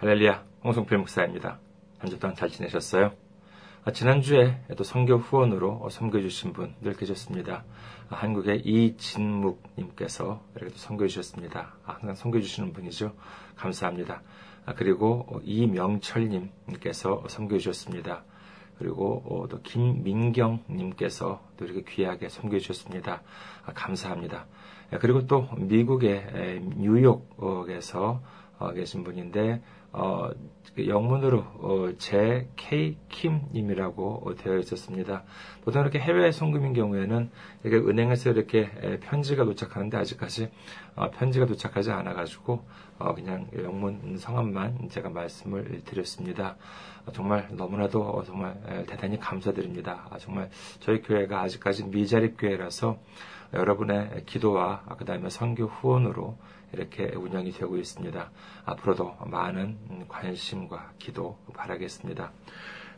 할렐루야, 홍성필 목사입니다. 한 주 동안 잘 지내셨어요? 아, 지난주에 또 선교 후원으로 섬겨주신 분들 계셨습니다. 아, 한국의 이진묵님께서 이렇게 선교해 주셨습니다. 아, 항상 선교해 주시는 분이죠. 감사합니다. 아, 그리고 이명철님께서 선교해 주셨습니다. 그리고 어, 또 김민경님께서 또 이렇게 귀하게 섬겨 주셨습니다. 아, 감사합니다. 그리고 또 미국의 뉴욕에서 어, 계신 분인데 어, 그 영문으로 어, J.K. 킴님이라고 되어 있었습니다. 보통 이렇게 해외 송금인 경우에는 이렇게 은행에서 이렇게 편지가 도착하는데 아직까지 어, 편지가 도착하지 않아가지고 어, 그냥 영문 성함만 제가 말씀을 드렸습니다. 어, 정말 너무나도 어, 정말 대단히 감사드립니다. 아, 정말 저희 교회가 아직까지 미자립 교회라서 여러분의 기도와 그 다음에 선교 후원으로 이렇게 운영이 되고 있습니다. 앞으로도 많은 관심과 기도 바라겠습니다.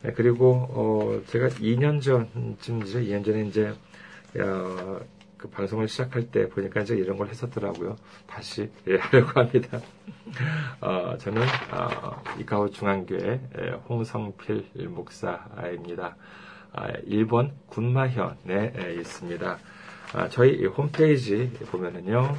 네, 그리고 어, 제가 2년 전쯤이죠. 2년 전에 이제 어, 그 방송을 시작할 때 보니까 이제 이런 걸 했었더라고요. 다시 예, 하려고 합니다. 어, 저는 어, 이카호 중앙교회 홍성필 목사입니다. 아, 일본 군마현에 있습니다. 아, 저희 홈페이지 보면은요.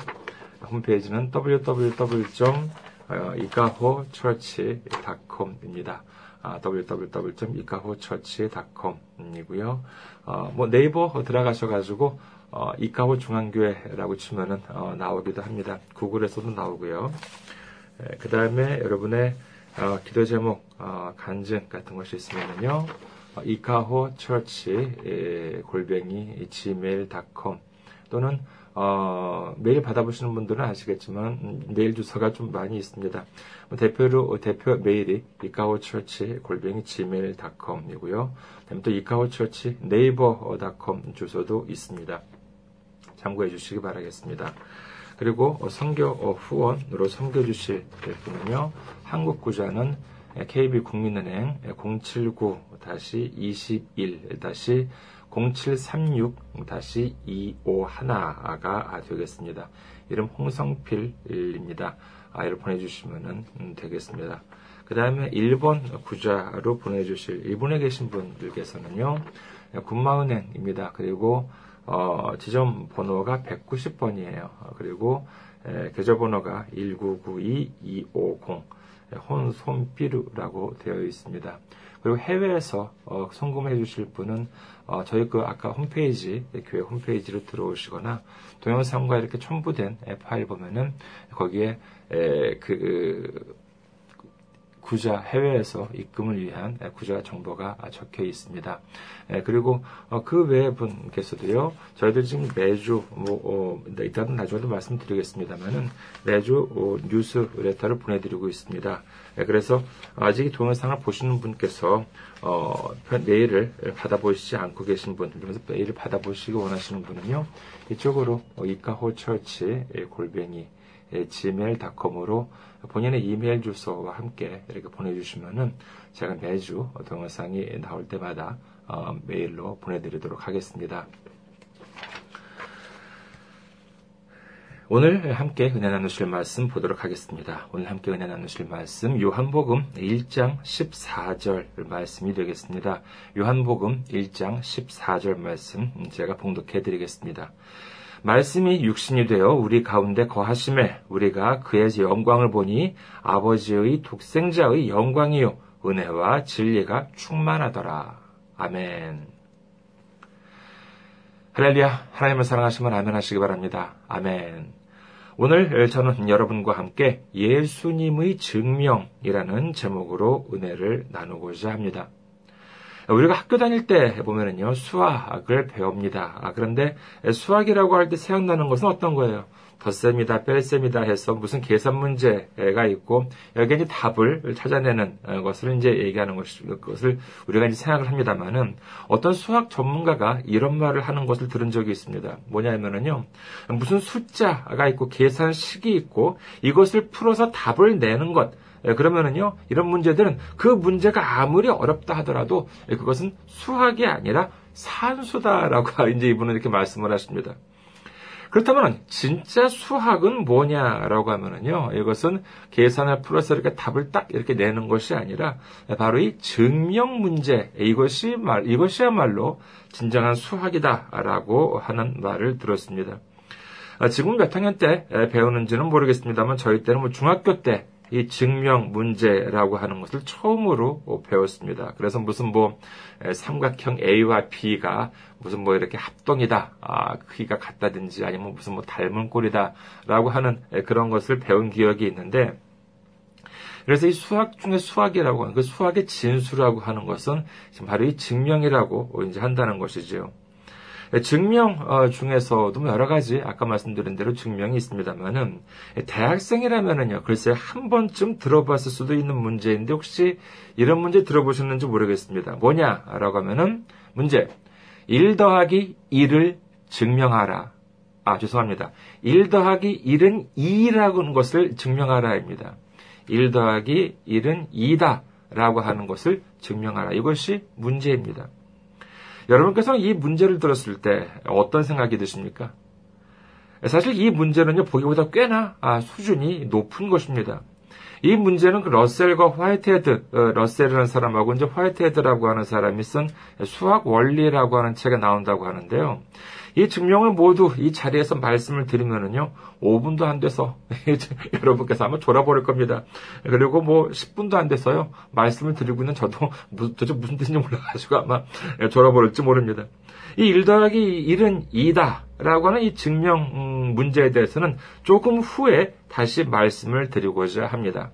홈페이지는 www.ikahochurch.com입니다. 아, www.ikahochurch.com이고요. 어, 뭐 네이버 들어가셔가지고 어, 이카호 중앙교회라고 치면은 어, 나오기도 합니다. 구글에서도 나오고요. 그 다음에 여러분의 어, 기도 제목 어, 간증 같은 것이 있으면은요. 어, 이카호 처치 골뱅이 gmail.com 또는 어, 메일 받아보시는 분들은 아시겠지만 메일 주소가 좀 많이 있습니다. 뭐 대표로 대표 메일이 이카호처치 골뱅이 gmail.com이고요. 그다음에 또 이카호처치 네이버닷컴 주소도 있습니다. 참고해 주시기 바라겠습니다. 그리고 선교 후원으로 섬겨 주실 분은요. 한국 구좌는 KB국민은행 079-21- 0736-251가 되겠습니다. 이름 홍성필입니다. 아이를 보내주시면 되겠습니다. 그 다음에 일본 구자로 보내주실 일본에 계신 분들께서는요, 군마은행입니다. 그리고 어, 지점 번호가 190번이에요. 그리고 에, 계좌 번호가 1992250 혼손피르라고 되어 있습니다. 그리고 해외에서 어, 송금해 주실 분은 어, 저희 그 아까 홈페이지 교회 홈페이지로 들어오시거나 동영상과 이렇게 첨부된 파일 보면은 거기에 에, 그 구자 해외에서 입금을 위한 구자 정보가 적혀 있습니다. 그리고 어, 그 외의 분께서도요. 저희들 지금 매주 뭐 어, 네, 이따는 나중에도 말씀드리겠습니다만은 매주 어, 뉴스 레터를 보내드리고 있습니다. 그래서 아직 동영상을 보시는 분께서 메일을 받아보시지 않고 계신 분, 그래서 메일을 받아보시기 원하시는 분은요. 이쪽으로 이카호처치 골뱅이 gmail.com으로 본인의 이메일 주소와 함께 이렇게 보내주시면은 제가 매주 동영상이 나올 때마다 어, 메일로 보내드리도록 하겠습니다. 오늘 함께 은혜 나누실 말씀 보도록 하겠습니다. 오늘 함께 은혜 나누실 말씀 요한복음 1장 14절 말씀이 되겠습니다. 요한복음 1장 14절 말씀 제가 봉독해 드리겠습니다. 말씀이 육신이 되어 우리 가운데 거하심에 우리가 그의 영광을 보니 아버지의 독생자의 영광이요 은혜와 진리가 충만하더라. 아멘. 할렐루야. 하나님을 사랑하시면 아멘 하시기 바랍니다. 아멘. 오늘 저는 여러분과 함께 예수님의 증명이라는 제목으로 은혜를 나누고자 합니다. 우리가 학교 다닐 때 보면은요, 수학을 배웁니다. 아, 그런데 수학이라고 할 때 생각나는 것은 어떤 거예요? 덧셈이다, 뺄셈이다 해서 무슨 계산 문제가 있고, 여기에 이제 답을 찾아내는 것을 이제 얘기하는 것을 우리가 이제 생각을 합니다만은, 어떤 수학 전문가가 이런 말을 하는 것을 들은 적이 있습니다. 뭐냐면은요, 무슨 숫자가 있고, 계산식이 있고, 이것을 풀어서 답을 내는 것, 예, 그러면은요, 이런 문제들은 그 문제가 아무리 어렵다 하더라도 예, 그것은 수학이 아니라 산수다라고 이제 이분은 이렇게 말씀을 하십니다. 그렇다면 진짜 수학은 뭐냐라고 하면은요. 이것은 계산을 풀어서 이렇게 답을 딱 이렇게 내는 것이 아니라 바로 이 증명 문제 이것이 말 이것이야말로 진정한 수학이다라고 하는 말을 들었습니다. 아, 지금 몇 학년 때 배우는지는 모르겠습니다만 저희 때는 뭐 중학교 때 이 증명 문제라고 하는 것을 처음으로 배웠습니다. 그래서 무슨 뭐 삼각형 A와 B가 무슨 뭐 이렇게 합동이다, 아, 크기가 같다든지 아니면 무슨 뭐 닮은 꼴이다라고 하는 그런 것을 배운 기억이 있는데 그래서 이 수학 중에 수학이라고 하는 그 수학의 진수라고 하는 것은 바로 이 증명이라고 이제 한다는 것이지요. 증명 어, 중에서도 뭐 여러 가지 아까 말씀드린 대로 증명이 있습니다만은 대학생이라면은요 글쎄 한 번쯤 들어봤을 수도 있는 문제인데 혹시 이런 문제 들어보셨는지 모르겠습니다. 뭐냐라고 하면은 문제 1 더하기 1을 증명하라. 아 죄송합니다. 1 더하기 1은 2라고 하는 것을 증명하라입니다. 1 더하기 1은 2다. 라고 하는 것을 증명하라. 이것이 문제입니다. 여러분께서는 이 문제를 들었을 때 어떤 생각이 드십니까? 사실 이 문제는요, 보기보다 꽤나 아, 수준이 높은 것입니다. 이 문제는 그 러셀과 화이트헤드, 어, 러셀이라는 사람하고 이제 화이트헤드라고 하는 사람이 쓴 수학 원리라고 하는 책에 나온다고 하는데요. 이 증명을 모두 이 자리에서 말씀을 드리면은요, 5분도 안 돼서 여러분께서 아마 졸아버릴 겁니다. 그리고 뭐 10분도 안 돼서요, 말씀을 드리고 있는 저도 도대체 무슨 뜻인지 몰라가지고 아마 졸아버릴지 모릅니다. 이 1 더하기 1은 2다. 라고 하는 이 증명 음, 문제에 대해서는 조금 후에 다시 말씀을 드리고자 합니다.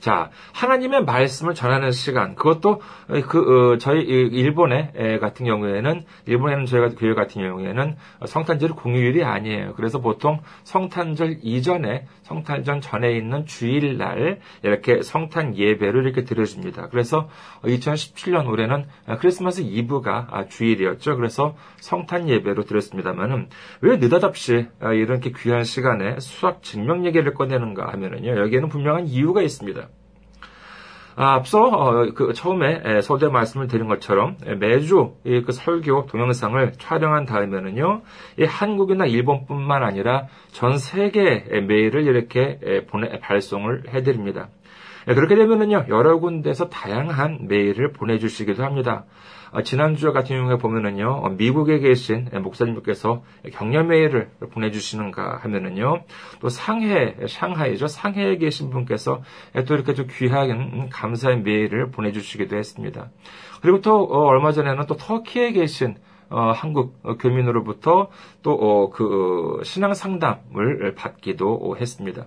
자, 하나님의 말씀을 전하는 시간, 그것도 그 어, 저희 일본의 같은 경우에는 일본에는 저희가 교회 같은 경우에는 성탄절 공휴일이 아니에요. 그래서 보통 성탄절 이전에 성탄절 전에 있는 주일날 이렇게 성탄 예배를 이렇게 드려줍니다. 그래서 2017년 올해는 크리스마스 이브가 주일이었죠. 그래서 성탄 예배로 드렸습니다만은 왜 느닷없이 이렇게 귀한 시간에 수학 증명 얘기를 꺼내는가 하면은요 여기에는 분명한 이유가 있습니다. 아, 앞서 어, 그 처음에 서대 말씀을 드린 것처럼 매주 그 설교 동영상을 촬영한 다음에는요, 이 한국이나 일본뿐만 아니라 전 세계 메일을 이렇게 보내 발송을 해드립니다. 그렇게 되면은요, 여러 군데서 다양한 메일을 보내주시기도 합니다. 아, 지난주 같은 경우에 보면은요, 미국에 계신 목사님께서 격려 메일을 보내주시는가 하면은요, 또 상해, 상하이죠. 상해에 계신 분께서 또 이렇게 좀 귀한 감사의 메일을 보내주시기도 했습니다. 그리고 또 어, 얼마 전에는 또 터키에 계신 어, 한국 교민으로부터 또그 어, 신앙 상담을 받기도 했습니다.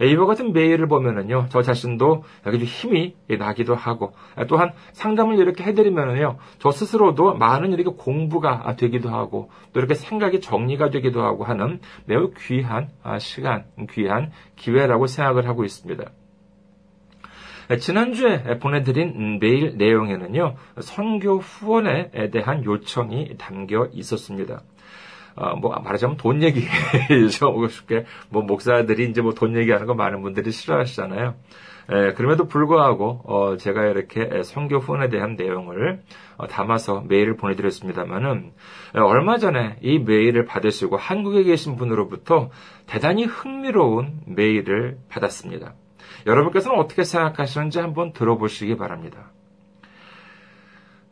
이와 같은 메일을 보면은요, 저 자신도 아주 힘이 나기도 하고, 또한 상담을 이렇게 해드리면은요, 저 스스로도 많은 이렇게 공부가 되기도 하고, 또 이렇게 생각이 정리가 되기도 하고 하는 매우 귀한 아, 시간, 귀한 기회라고 생각을 하고 있습니다. 지난주에 보내드린 메일 내용에는요, 선교 후원에 대한 요청이 담겨 있었습니다. 어, 뭐, 말하자면 돈 얘기죠. 뭐 쉽게, 뭐, 목사들이 이제 뭐 돈 얘기하는 거 많은 분들이 싫어하시잖아요. 에, 그럼에도 불구하고, 어, 제가 이렇게 성교 후원에 대한 내용을 어, 담아서 메일을 보내드렸습니다만은, 얼마 전에 이 메일을 받으시고 한국에 계신 분으로부터 대단히 흥미로운 메일을 받았습니다. 여러분께서는 어떻게 생각하시는지 한번 들어보시기 바랍니다.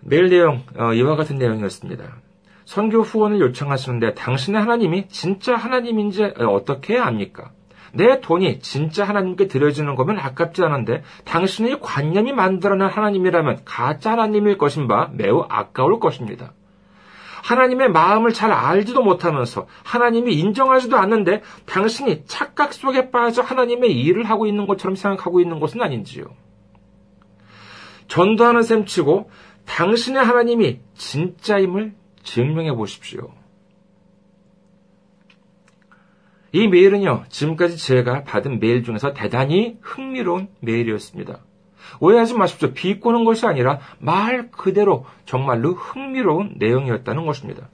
메일 내용, 어, 이와 같은 내용이었습니다. 선교 후원을 요청하시는데 당신의 하나님이 진짜 하나님인지 어떻게 압니까? 내 돈이 진짜 하나님께 드려지는 거면 아깝지 않은데 당신의 관념이 만들어낸 하나님이라면 가짜 하나님일 것인 바 매우 아까울 것입니다. 하나님의 마음을 잘 알지도 못하면서 하나님이 인정하지도 않는데 당신이 착각 속에 빠져 하나님의 일을 하고 있는 것처럼 생각하고 있는 것은 아닌지요. 전도하는 셈 치고 당신의 하나님이 진짜임을 증명해 보십시오. 이 메일은요, 지금까지 제가 받은 메일 중에서 대단히 흥미로운 메일이었습니다. 오해하지 마십시오. 비꼬는 것이 아니라 말 그대로 정말로 흥미로운 내용이었다는 것입니다.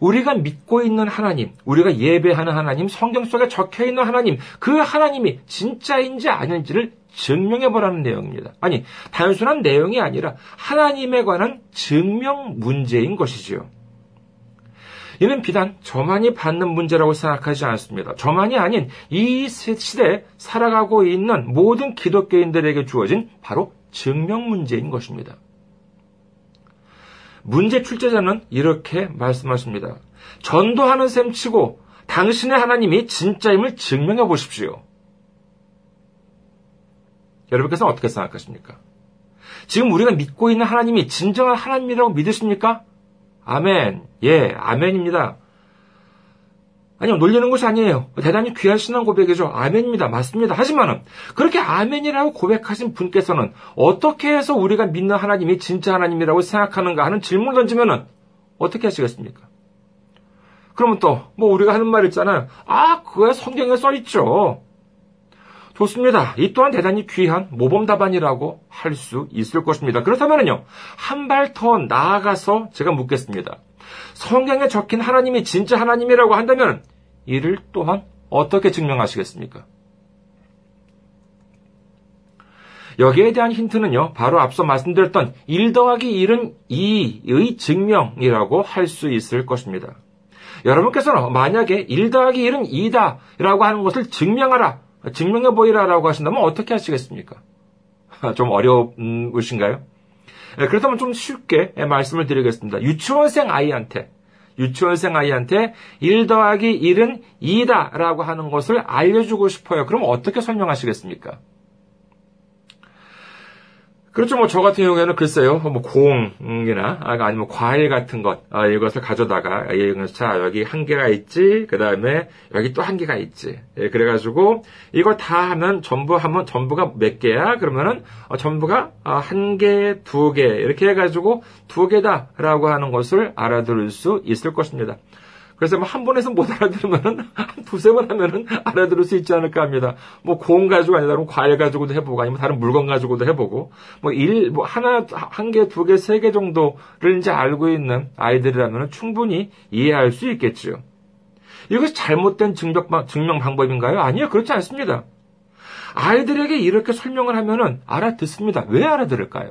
우리가 믿고 있는 하나님, 우리가 예배하는 하나님, 성경 속에 적혀 있는 하나님, 그 하나님이 진짜인지 아닌지를 증명해보라는 내용입니다. 아니, 단순한 내용이 아니라 하나님에 관한 증명 문제인 것이지요. 이는 비단 저만이 받는 문제라고 생각하지 않습니다. 저만이 아닌 이 시대에 살아가고 있는 모든 기독교인들에게 주어진 바로 증명 문제인 것입니다. 문제 출제자는 이렇게 말씀하십니다. 전도하는 셈 치고 당신의 하나님이 진짜임을 증명해 보십시오. 여러분께서는 어떻게 생각하십니까? 지금 우리가 믿고 있는 하나님이 진정한 하나님이라고 믿으십니까? 아멘. 예, 아멘입니다. 아니요, 놀리는 것이 아니에요. 대단히 귀한 신앙 고백이죠. 아멘입니다. 맞습니다. 하지만은, 그렇게 아멘이라고 고백하신 분께서는 어떻게 해서 우리가 믿는 하나님이 진짜 하나님이라고 생각하는가 하는 질문을 던지면은, 어떻게 하시겠습니까? 그러면 또, 뭐, 우리가 하는 말 있잖아요. 아, 그거야 성경에 써있죠. 좋습니다. 이 또한 대단히 귀한 모범 답안이라고 할 수 있을 것입니다. 그렇다면요, 한 발 더 나아가서 제가 묻겠습니다. 성경에 적힌 하나님이 진짜 하나님이라고 한다면 이를 또한 어떻게 증명하시겠습니까? 여기에 대한 힌트는요, 바로 앞서 말씀드렸던 1 더하기 1은 2의 증명이라고 할 수 있을 것입니다. 여러분께서는 만약에 1 더하기 1은 2다 라고 하는 것을 증명하라 증명해 보이라라고 하신다면 어떻게 하시겠습니까? 좀 어려우신가요? 네, 그렇다면 좀 쉽게 말씀을 드리겠습니다. 유치원생 아이한테, 유치원생 아이한테 1 더하기 1은 2다 라고 하는 것을 알려주고 싶어요. 그럼 어떻게 설명하시겠습니까? 그렇죠. 뭐, 저 같은 경우에는 글쎄요, 뭐, 공이나, 아니면 과일 같은 것, 아, 이것을 가져다가, 예, 자, 여기 한 개가 있지, 그 다음에 여기 또 한 개가 있지. 예, 그래가지고, 이걸 다 하면, 전부 하면, 전부가 몇 개야? 그러면은, 어, 전부가 아, 한 개, 두 개, 이렇게 해가지고, 두 개다, 라고 하는 것을 알아들을 수 있을 것입니다. 그래서 뭐 한 번에서 못 알아들으면은 한 두세 번 하면은 알아들을 수 있지 않을까 합니다. 뭐 공 가지고 아니라 그럼 과일 가지고도 해보고 아니면 다른 물건 가지고도 해보고 뭐 일, 뭐 하나, 한 개, 두 개, 세 개 정도를 이제 알고 있는 아이들이라면 충분히 이해할 수 있겠지요. 이것이 잘못된 증명, 증명 방법인가요? 아니요, 그렇지 않습니다. 아이들에게 이렇게 설명을 하면은 알아듣습니다. 왜 알아들을까요?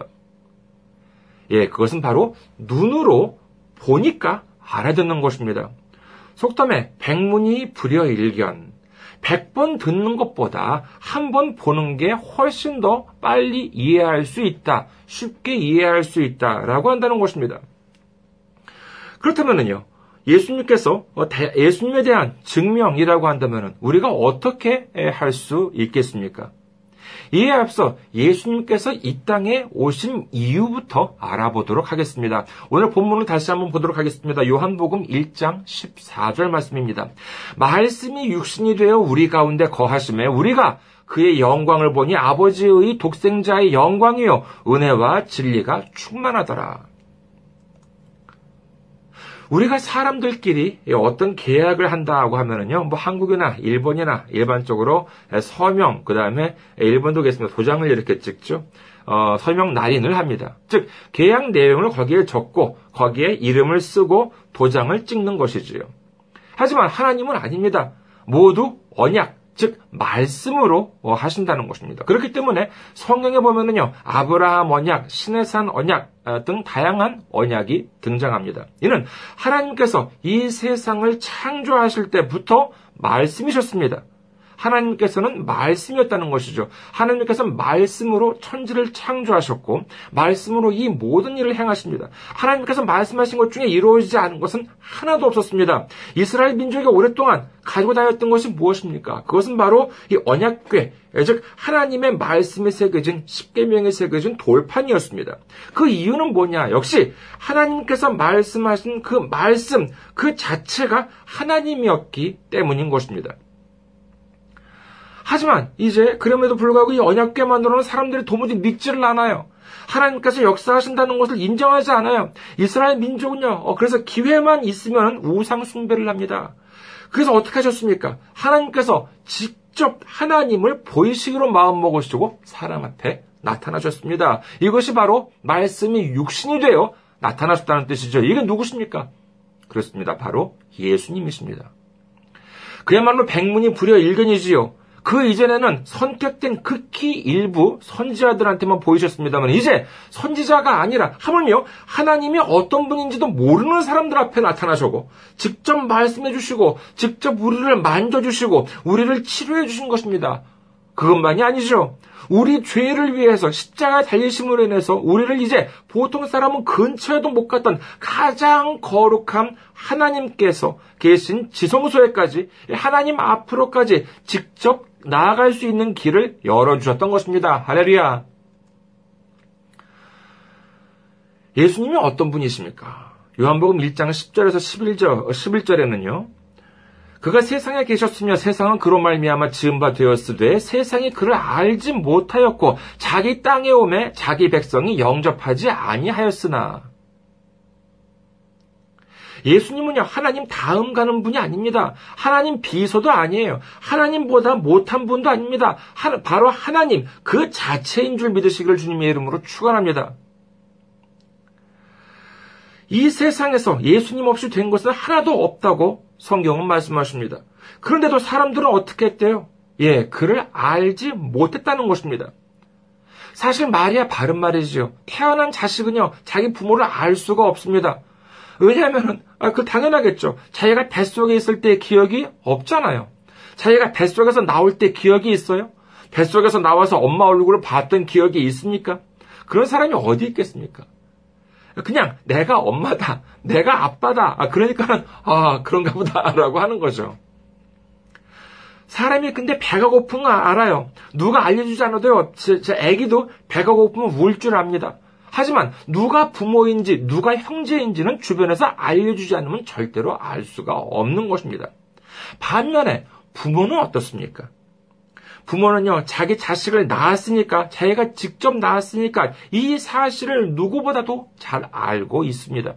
예, 그것은 바로 눈으로 보니까 알아듣는 것입니다. 속담에 백문이 불여일견. 백 번 듣는 것보다 한 번 보는 게 훨씬 더 빨리 이해할 수 있다. 쉽게 이해할 수 있다. 라고 한다는 것입니다. 그렇다면요. 예수님께서 어, 예수님에 대한 증명이라고 한다면 우리가 어떻게 할 수 있겠습니까? 이에 앞서 예수님께서 이 땅에 오신 이유부터 알아보도록 하겠습니다. 오늘 본문을 다시 한번 보도록 하겠습니다. 요한복음 1장 14절 말씀입니다. 말씀이 육신이 되어 우리 가운데 거하심에 우리가 그의 영광을 보니 아버지의 독생자의 영광이요 은혜와 진리가 충만하더라. 우리가 사람들끼리 어떤 계약을 한다고 하면은요, 뭐 한국이나 일본이나 일반적으로 서명, 그 다음에 일본도 계십니다. 도장을 이렇게 찍죠. 어, 서명 날인을 합니다. 즉, 계약 내용을 거기에 적고, 거기에 이름을 쓰고 도장을 찍는 것이지요. 하지만 하나님은 아닙니다. 모두 언약, 즉 말씀으로 어, 하신다는 것입니다. 그렇기 때문에 성경에 보면은요 아브라함 언약, 신의 산 언약 어, 등 다양한 언약이 등장합니다. 이는 하나님께서 이 세상을 창조하실 때부터 말씀이셨습니다. 하나님께서는 말씀이었다는 것이죠. 하나님께서 말씀으로 천지를 창조하셨고 말씀으로 이 모든 일을 행하십니다. 하나님께서 말씀하신 것 중에 이루어지지 않은 것은 하나도 없었습니다. 이스라엘 민족이 오랫동안 가지고 다녔던 것이 무엇입니까? 그것은 바로 이 언약궤, 즉 하나님의 말씀에 새겨진 십계명에 새겨진 돌판이었습니다. 그 이유는 뭐냐? 역시 하나님께서 말씀하신 그 말씀 그 자체가 하나님이었기 때문인 것입니다. 하지만 이제 그럼에도 불구하고 이 언약궤만으로는 사람들이 도무지 믿지를 않아요. 하나님께서 역사하신다는 것을 인정하지 않아요. 이스라엘 민족은요. 어, 그래서 기회만 있으면 우상 숭배를 합니다. 그래서 어떻게 하셨습니까? 하나님께서 직접 하나님을 보이시기로 마음먹으시고 사람 앞에 나타나셨습니다. 이것이 바로 말씀이 육신이 되어 나타나셨다는 뜻이죠. 이게 누구십니까? 그렇습니다. 바로 예수님이십니다. 그야말로 백문이 불여 일견이지요. 그 이전에는 선택된 극히 일부 선지자들한테만 보이셨습니다만 이제 선지자가 아니라 하물며 하나님이 어떤 분인지도 모르는 사람들 앞에 나타나시고 직접 말씀해 주시고 직접 우리를 만져 주시고 우리를 치료해 주신 것입니다. 그것만이 아니죠. 우리 죄를 위해서 십자가 달리심으로 인해서 우리를 이제 보통 사람은 근처에도 못 갔던 가장 거룩한 하나님께서 계신 지성소에까지 하나님 앞으로까지 직접 나아갈 수 있는 길을 열어주셨던 것입니다. 할렐루야. 예수님이 어떤 분이십니까? 요한복음 1장 10절에서 11절, 11절에는요. 그가 세상에 계셨으며 세상은 그로 말미암아 지은 바 되었으되 세상이 그를 알지 못하였고 자기 땅에 오매 자기 백성이 영접하지 아니하였으나 예수님은요, 하나님 다음 가는 분이 아닙니다. 하나님 비서도 아니에요. 하나님보다 못한 분도 아닙니다. 하, 바로 하나님 그 자체인 줄 믿으시기를 주님의 이름으로 축원합니다. 이 세상에서 예수님 없이 된 것은 하나도 없다고 성경은 말씀하십니다. 그런데도 사람들은 어떻게 했대요? 예, 그를 알지 못했다는 것입니다. 사실 말이야 바른 말이지요. 태어난 자식은요, 자기 부모를 알 수가 없습니다. 왜냐하면 아, 그 당연하겠죠. 자기가 뱃속에 있을 때 기억이 없잖아요. 자기가 뱃속에서 나올 때 기억이 있어요? 뱃속에서 나와서 엄마 얼굴을 봤던 기억이 있습니까? 그런 사람이 어디 있겠습니까? 그냥 내가 엄마다, 내가 아빠다. 아, 그러니까는 아 그런가 보다라고 하는 거죠. 사람이 근데 배가 고픈 거 알아요. 누가 알려주지 않아도요. 제, 제 애기도 배가 고프면 울 줄 압니다. 하지만 누가 부모인지 누가 형제인지는 주변에서 알려주지 않으면 절대로 알 수가 없는 것입니다. 반면에 부모는 어떻습니까? 부모는요, 자기 자식을 낳았으니까, 자기가 직접 낳았으니까, 이 사실을 누구보다도 잘 알고 있습니다.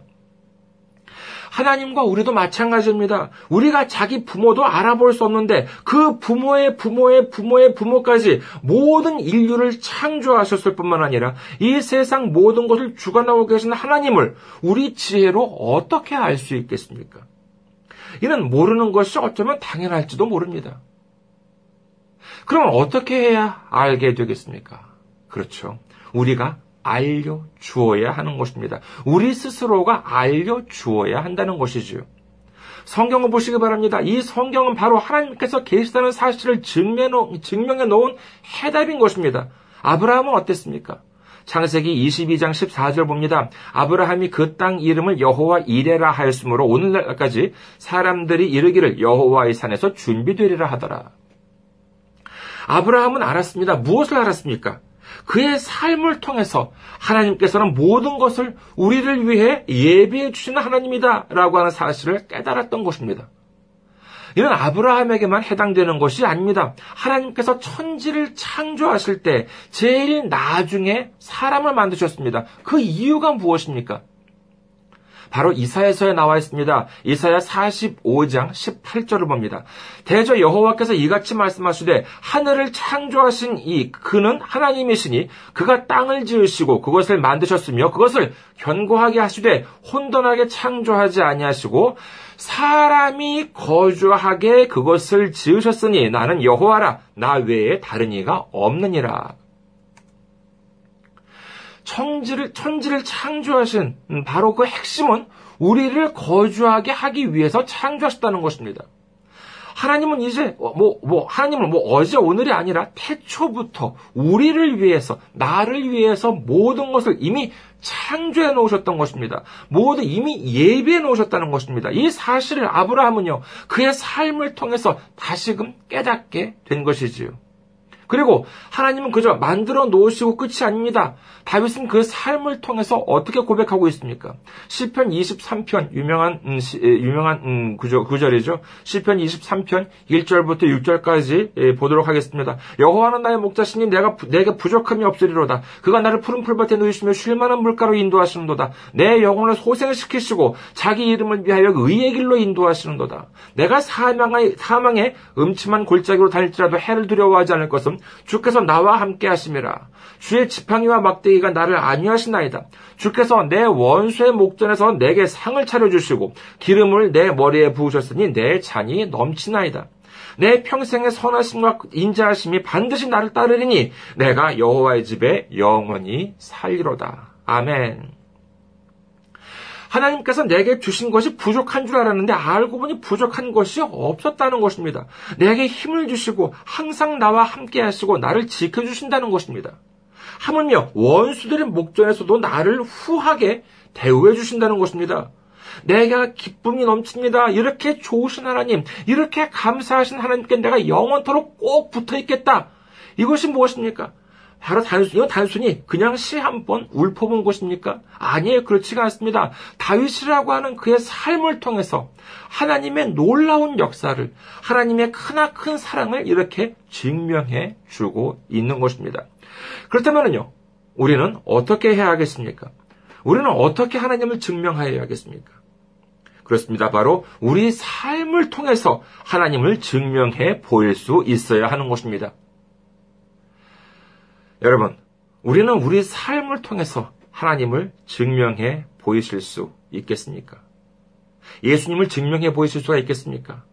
하나님과 우리도 마찬가지입니다. 우리가 자기 부모도 알아볼 수 없는데 그 부모의 부모의 부모의 부모까지 모든 인류를 창조하셨을 뿐만 아니라 이 세상 모든 것을 주관하고 계신 하나님을 우리 지혜로 어떻게 알 수 있겠습니까? 이는 모르는 것이 어쩌면 당연할지도 모릅니다. 그럼 어떻게 해야 알게 되겠습니까? 그렇죠. 우리가 알려주어야 하는 것입니다. 우리 스스로가 알려주어야 한다는 것이지요. 성경을 보시기 바랍니다. 이 성경은 바로 하나님께서 계시다는 사실을 증명해 놓은 해답인 것입니다. 아브라함은 어땠습니까? 창세기 22장 14절 봅니다. 아브라함이 그 땅 이름을 여호와 이레라 하였으므로 오늘날까지 사람들이 이르기를 여호와의 산에서 준비되리라 하더라. 아브라함은 알았습니다. 무엇을 알았습니까? 그의 삶을 통해서 하나님께서는 모든 것을 우리를 위해 예비해 주시는 하나님이다 라고 하는 사실을 깨달았던 것입니다. 이는 아브라함에게만 해당되는 것이 아닙니다. 하나님께서 천지를 창조하실 때 제일 나중에 사람을 만드셨습니다. 그 이유가 무엇입니까? 바로 이사야서에 나와 있습니다. 이사야 45장 18절을 봅니다. 대저 여호와께서 이같이 말씀하시되 하늘을 창조하신 이 그는 하나님이시니 그가 땅을 지으시고 그것을 만드셨으며 그것을 견고하게 하시되 혼돈하게 창조하지 아니하시고 사람이 거주하게 그것을 지으셨으니 나는 여호와라 나 외에 다른 이가 없느니라. 천지를, 천지를 창조하신 바로 그 핵심은 우리를 거주하게 하기 위해서 창조하셨다는 것입니다. 하나님은 이제 뭐, 뭐, 하나님은 뭐 어제 오늘이 아니라 태초부터 우리를 위해서, 나를 위해서 모든 것을 이미 창조해 놓으셨던 것입니다. 모두 이미 예비해 놓으셨다는 것입니다. 이 사실을 아브라함은요, 그의 삶을 통해서 다시금 깨닫게 된 것이지요. 그리고 하나님은 그저 만들어 놓으시고 끝이 아닙니다. 다윗은 그 삶을 통해서 어떻게 고백하고 있습니까? 시편 23편 유명한 음, 시, 유명한 음, 구절, 구절이죠. 시편 23편 1절부터 6절까지 예, 보도록 하겠습니다. 여호와는 나의 목자시니 내가 내게 부족함이 없으리로다. 그가 나를 푸른 풀밭에 누이시며 쉴 만한 물가로 인도하시는도다. 내 영혼을 소생시키시고 자기 이름을 위하여 의의 길로 인도하시는도다. 내가 사망의 사망의 음침한 골짜기로 다닐지라도 해를 두려워하지 않을 것은 주께서 나와 함께 하심이라. 주의 지팡이와 막대기가 나를 안위하시나이다. 주께서 내 원수의 목전에서 내게 상을 차려주시고 기름을 내 머리에 부으셨으니 내 잔이 넘치나이다. 내 평생의 선하심과 인자하심이 반드시 나를 따르리니 내가 여호와의 집에 영원히 살리로다. 아멘. 하나님께서 내게 주신 것이 부족한 줄 알았는데 알고 보니 부족한 것이 없었다는 것입니다. 내게 힘을 주시고 항상 나와 함께 하시고 나를 지켜주신다는 것입니다. 하물며 원수들의 목전에서도 나를 후하게 대우해 주신다는 것입니다. 내가 기쁨이 넘칩니다. 이렇게 좋으신 하나님, 이렇게 감사하신 하나님께 내가 영원토록 꼭 붙어 있겠다. 이것이 무엇입니까? 바로 단순히, 이건 단순히 그냥 시 한 번 울퍼본 것입니까? 아니에요. 그렇지가 않습니다. 다윗이라고 하는 그의 삶을 통해서 하나님의 놀라운 역사를, 하나님의 크나큰 사랑을 이렇게 증명해 주고 있는 것입니다. 그렇다면요, 우리는 어떻게 해야 하겠습니까? 우리는 어떻게 하나님을 증명하여야 하겠습니까? 그렇습니다. 바로 우리 삶을 통해서 하나님을 증명해 보일 수 있어야 하는 것입니다. 여러분, 우리는 우리 삶을 통해서 하나님을 증명해 보이실 수 있겠습니까? 예수님을 증명해 보이실 수가 있겠습니까?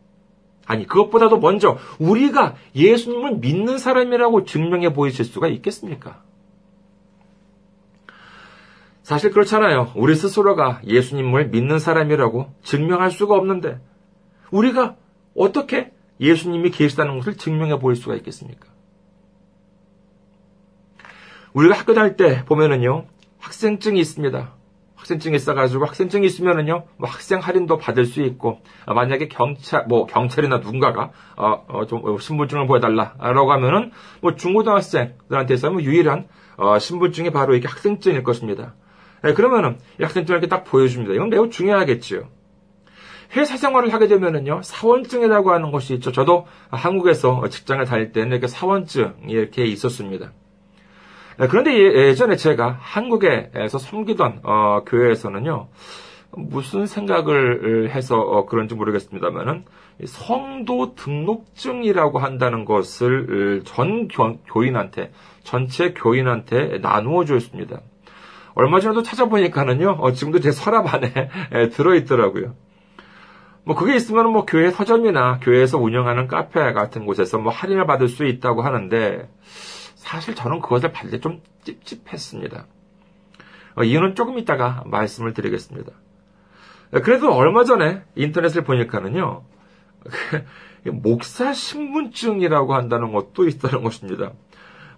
아니, 그것보다도 먼저 우리가 예수님을 믿는 사람이라고 증명해 보이실 수가 있겠습니까? 사실 그렇잖아요. 우리 스스로가 예수님을 믿는 사람이라고 증명할 수가 없는데, 우리가 어떻게 예수님이 계시다는 것을 증명해 보일 수가 있겠습니까? 우리가 학교 다닐 때 보면은요, 학생증이 있습니다. 학생증이 있어가지고 학생증이 있으면은요, 뭐 학생 할인도 받을 수 있고, 아, 만약에 경찰, 뭐 경찰이나 누군가가, 어, 어, 좀 어, 신분증을 보여달라라고 하면은, 뭐 중고등학생들한테 있어면 뭐 유일한, 어, 신분증이 바로 이게 학생증일 것입니다. 네, 그러면은, 이 학생증을 이렇게 딱 보여줍니다. 이건 매우 중요하겠지요. 회사 생활을 하게 되면은요, 사원증이라고 하는 것이 있죠. 저도 한국에서 직장을 다닐 때는 이렇게 사원증이 이렇게 있었습니다. 네, 그런데 예, 예전에 제가 한국에서 섬기던 어, 교회에서는요, 무슨 생각을 해서 어, 그런지 모르겠습니다만은 성도 등록증이라고 한다는 것을 전 교인한테 전체 교인한테 나누어 줬습니다. 얼마 전에도 찾아보니까는요, 어, 지금도 제 서랍 안에 들어 있더라고요. 뭐 그게 있으면 뭐 교회 서점이나 교회에서 운영하는 카페 같은 곳에서 뭐 할인을 받을 수 있다고 하는데 사실 저는 그것을 때좀 찝찝했습니다. 어, 이유는 조금 이따가 말씀을 드리겠습니다. 그래도 얼마 전에 인터넷을 보니까는요, 목사 신분증이라고 한다는 것도 있다는 것입니다.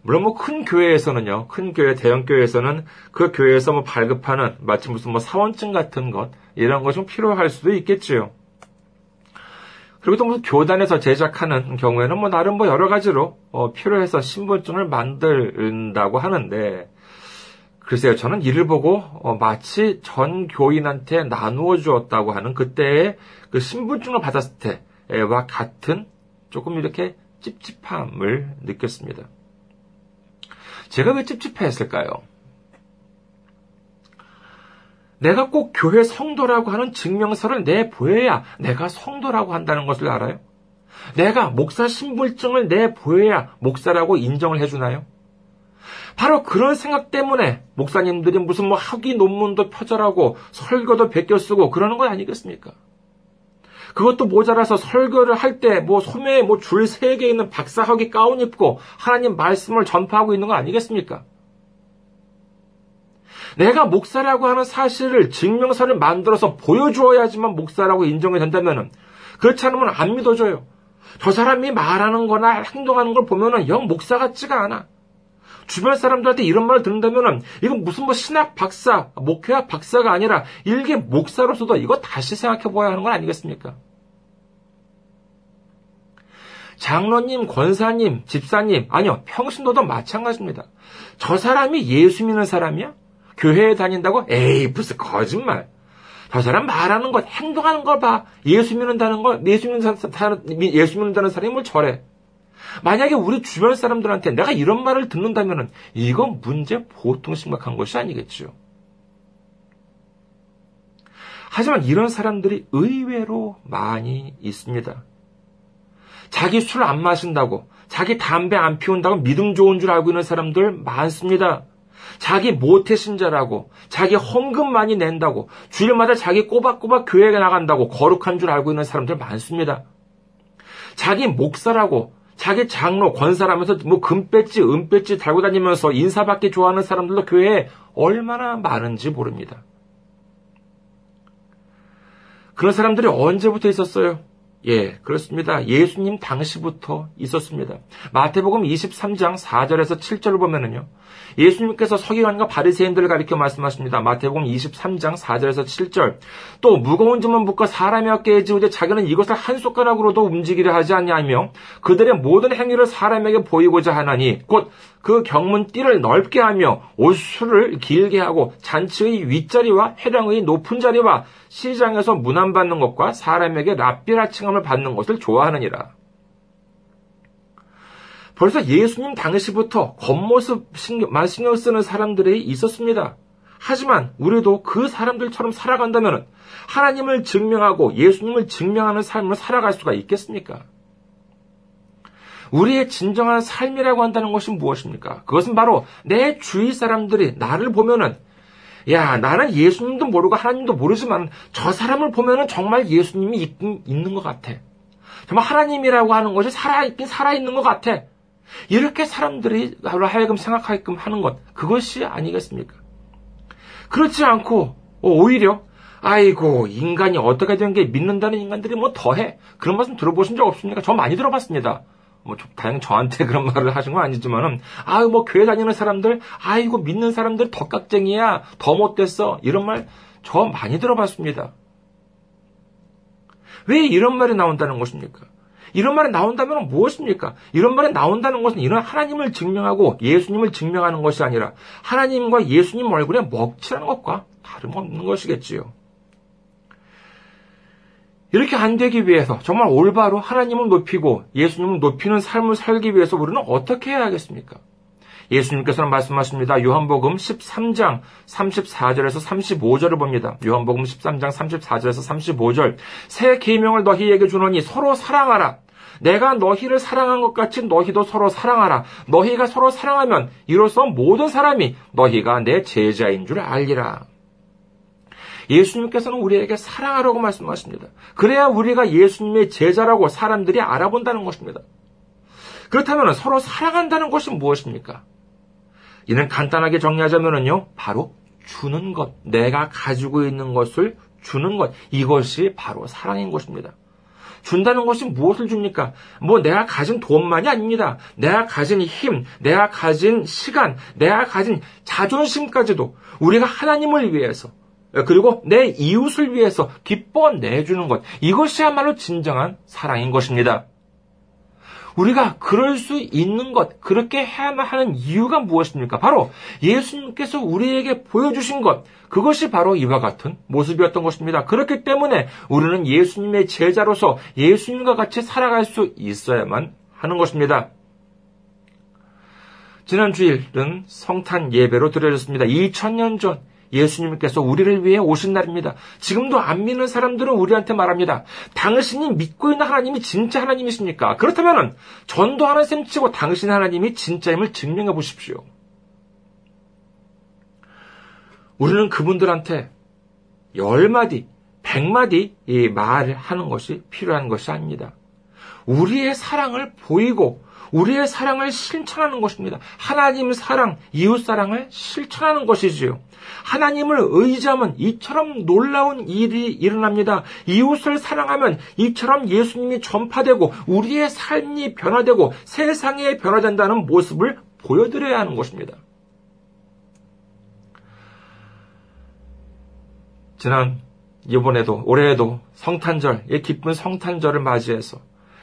물론 뭐 큰 교회에서는요, 큰 교회, 대형 교회에서는 그 교회에서 뭐 발급하는 마치 무슨 뭐 사원증 같은 것, 이런 것이 좀 필요할 수도 있겠지요. 그리고 또 무슨 교단에서 제작하는 경우에는 뭐 나름 뭐 여러 가지로 어, 필요해서 신분증을 만든다고 하는데 글쎄요 저는 이를 보고 어, 마치 전 교인한테 나누어 주었다고 하는 그때의 그 신분증을 받았을 때와 같은 조금 이렇게 찝찝함을 느꼈습니다. 제가 왜 찝찝했을까요? 내가 꼭 교회 성도라고 하는 증명서를 내보여야 내가 성도라고 한다는 것을 알아요? 내가 목사 신분증을 내보여야 목사라고 인정을 해주나요? 바로 그런 생각 때문에 목사님들이 무슨 뭐 학위 논문도 표절하고 설교도 베껴 쓰고 그러는 건 아니겠습니까? 그것도 모자라서 설교를 할 때 뭐 소매에 뭐 줄 세 개 있는 박사 학위 가운 입고 하나님 말씀을 전파하고 있는 거 아니겠습니까? 내가 목사라고 하는 사실을 증명서를 만들어서 보여주어야지만 목사라고 인정이 된다면 그렇지 않으면 안 믿어줘요. 저 사람이 말하는 거나 행동하는 걸 보면은 영 목사 같지가 않아. 주변 사람들한테 이런 말을 듣는다면은 이건 무슨 뭐 신학 박사, 목회학 박사가 아니라 일개 목사로서도 이거 다시 생각해 보아야 하는 건 아니겠습니까? 장로님, 권사님, 집사님, 아니요, 평신도도 마찬가지입니다. 저 사람이 예수 믿는 사람이야? 교회에 다닌다고? 에이, 무슨 거짓말. 저 사람 말하는 것, 행동하는 걸 봐. 예수 믿는다는 걸, 예수 믿는 사람, 예수 믿는다는 사람이 뭘 저래. 만약에 우리 주변 사람들한테 내가 이런 말을 듣는다면 이건 문제 보통 심각한 것이 아니겠죠. 하지만 이런 사람들이 의외로 많이 있습니다. 자기 술 안 마신다고, 자기 담배 안 피운다고 믿음 좋은 줄 알고 있는 사람들 많습니다. 자기 모태 신자라고, 자기 헌금 많이 낸다고, 주일마다 자기 꼬박꼬박 교회에 나간다고 거룩한 줄 알고 있는 사람들 많습니다. 자기 목사라고 자기 장로 권사라면서 뭐 금배지 은배지 달고 다니면서 인사받기 좋아하는 사람들도 교회에 얼마나 많은지 모릅니다. 그런 사람들이 언제부터 있었어요? 예, 그렇습니다. 예수님 당시부터 있었습니다. 마태복음 23장 4절에서 7절을 보면은요. 예수님께서 서기관과 바리새인들을 가리켜 말씀하십니다. 마태복음 23장 4절에서 7절. 또 무거운 짐을 묶어 사람의 어깨에 지우되 자기는 이것을 한 손가락으로도 움직이려 하지 않냐며 그들의 모든 행위를 사람에게 보이고자 하나니 곧 그 경문 띠를 넓게 하며 옷수를 길게 하고 잔치의 윗자리와 회당의 높은 자리와 시장에서 문안받는 것과 사람에게 랍비라 칭함을 받는 것을 좋아하느니라. 벌써 예수님 당시부터 겉모습 신경, 신경 쓰는 사람들이 있었습니다. 하지만 우리도 그 사람들처럼 살아간다면 하나님을 증명하고 예수님을 증명하는 삶을 살아갈 수가 있겠습니까? 우리의 진정한 삶이라고 한다는 것이 무엇입니까? 그것은 바로 내 주위 사람들이 나를 보면은 야, 나는 예수님도 모르고 하나님도 모르지만 저 사람을 보면은 정말 예수님이 있긴, 있는 것 같아. 정말 하나님이라고 하는 것이 살아있긴 살아있는 것 같아. 이렇게 사람들이 나로 하여금 생각하게끔 하는 것, 그것이 아니겠습니까? 그렇지 않고, 오히려, 아이고, 인간이 어떻게 된 게 믿는다는 인간들이 뭐 더해. 그런 말씀 들어보신 적 없습니까? 저 많이 들어봤습니다. 뭐, 다행히 저한테 그런 말을 하신 건 아니지만은, 아유, 뭐, 교회 다니는 사람들, 아이고, 믿는 사람들 덕깍쟁이야, 더 못됐어. 이런 말, 저 많이 들어봤습니다. 왜 이런 말이 나온다는 것입니까? 이런 말이 나온다면 무엇입니까? 이런 말이 나온다는 것은 이런 하나님을 증명하고 예수님을 증명하는 것이 아니라 하나님과 예수님 얼굴에 먹칠하는 것과 다름없는 것이겠지요. 이렇게 안 되기 위해서 정말 올바로 하나님을 높이고 예수님을 높이는 삶을 살기 위해서 우리는 어떻게 해야 하겠습니까? 예수님께서는 말씀하십니다. 요한복음 13장 34절에서 35절을 봅니다. 요한복음 13장 34절에서 35절. 새 계명을 너희에게 주노니 서로 사랑하라. 내가 너희를 사랑한 것 같이 너희도 서로 사랑하라. 너희가 서로 사랑하면 이로써 모든 사람이 너희가 내 제자인 줄 알리라. 예수님께서는 우리에게 사랑하라고 말씀하십니다. 그래야 우리가 예수님의 제자라고 사람들이 알아본다는 것입니다. 그렇다면 서로 사랑한다는 것이 무엇입니까? 이는 간단하게 정리하자면요. 바로 주는 것. 내가 가지고 있는 것을 주는 것. 이것이 바로 사랑인 것입니다. 준다는 것이 무엇을 줍니까? 뭐 내가 가진 돈만이 아닙니다. 내가 가진 힘, 내가 가진 시간, 내가 가진 자존심까지도 우리가 하나님을 위해서 그리고 내 이웃을 위해서 기뻐 내주는 것. 이것이야말로 진정한 사랑인 것입니다. 우리가 그럴 수 있는 것, 그렇게 해야만 하는 이유가 무엇입니까? 바로 예수님께서 우리에게 보여주신 것, 그것이 바로 이와 같은 모습이었던 것입니다. 그렇기 때문에 우리는 예수님의 제자로서 예수님과 같이 살아갈 수 있어야만 하는 것입니다. 지난 주일은 성탄 예배로 드려졌습니다. 2000년 전 예수님께서 우리를 위해 오신 날입니다. 지금도 안 믿는 사람들은 우리한테 말합니다. 당신이 믿고 있는 하나님이 진짜 하나님이십니까? 그렇다면 전도하는 셈 치고 당신 하나님이 진짜임을 증명해 보십시오. 우리는 그분들한테 열마디, 백마디 이 말을 하는 것이 필요한 것이 아닙니다. 우리의 사랑을 보이고 우리의 사랑을 실천하는 것입니다. 하나님 사랑, 이웃 사랑을 실천하는 것이지요. 하나님을 의지하면 이처럼 놀라운 일이 일어납니다. 이웃을 사랑하면 이처럼 예수님이 전파되고 우리의 삶이 변화되고 세상에 변화된다는 모습을 보여드려야 하는 것입니다. 지난 이번에도 올해에도 성탄절, 이 기쁜 성탄절을 맞이해서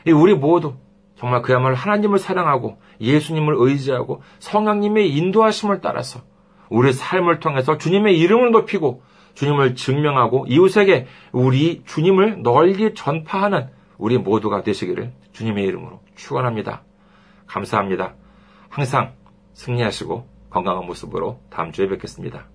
우리 모두 정말 그야말로 하나님을 사랑하고 예수님을 의지하고 성령님의 인도하심을 따라서 우리 삶을 통해서 주님의 이름을 높이고 주님을 증명하고 이웃에게 우리 주님을 널리 전파하는 우리 모두가 되시기를 주님의 이름으로 축원합니다. 감사합니다. 항상 승리하시고 건강한 모습으로 다음 주에 뵙겠습니다.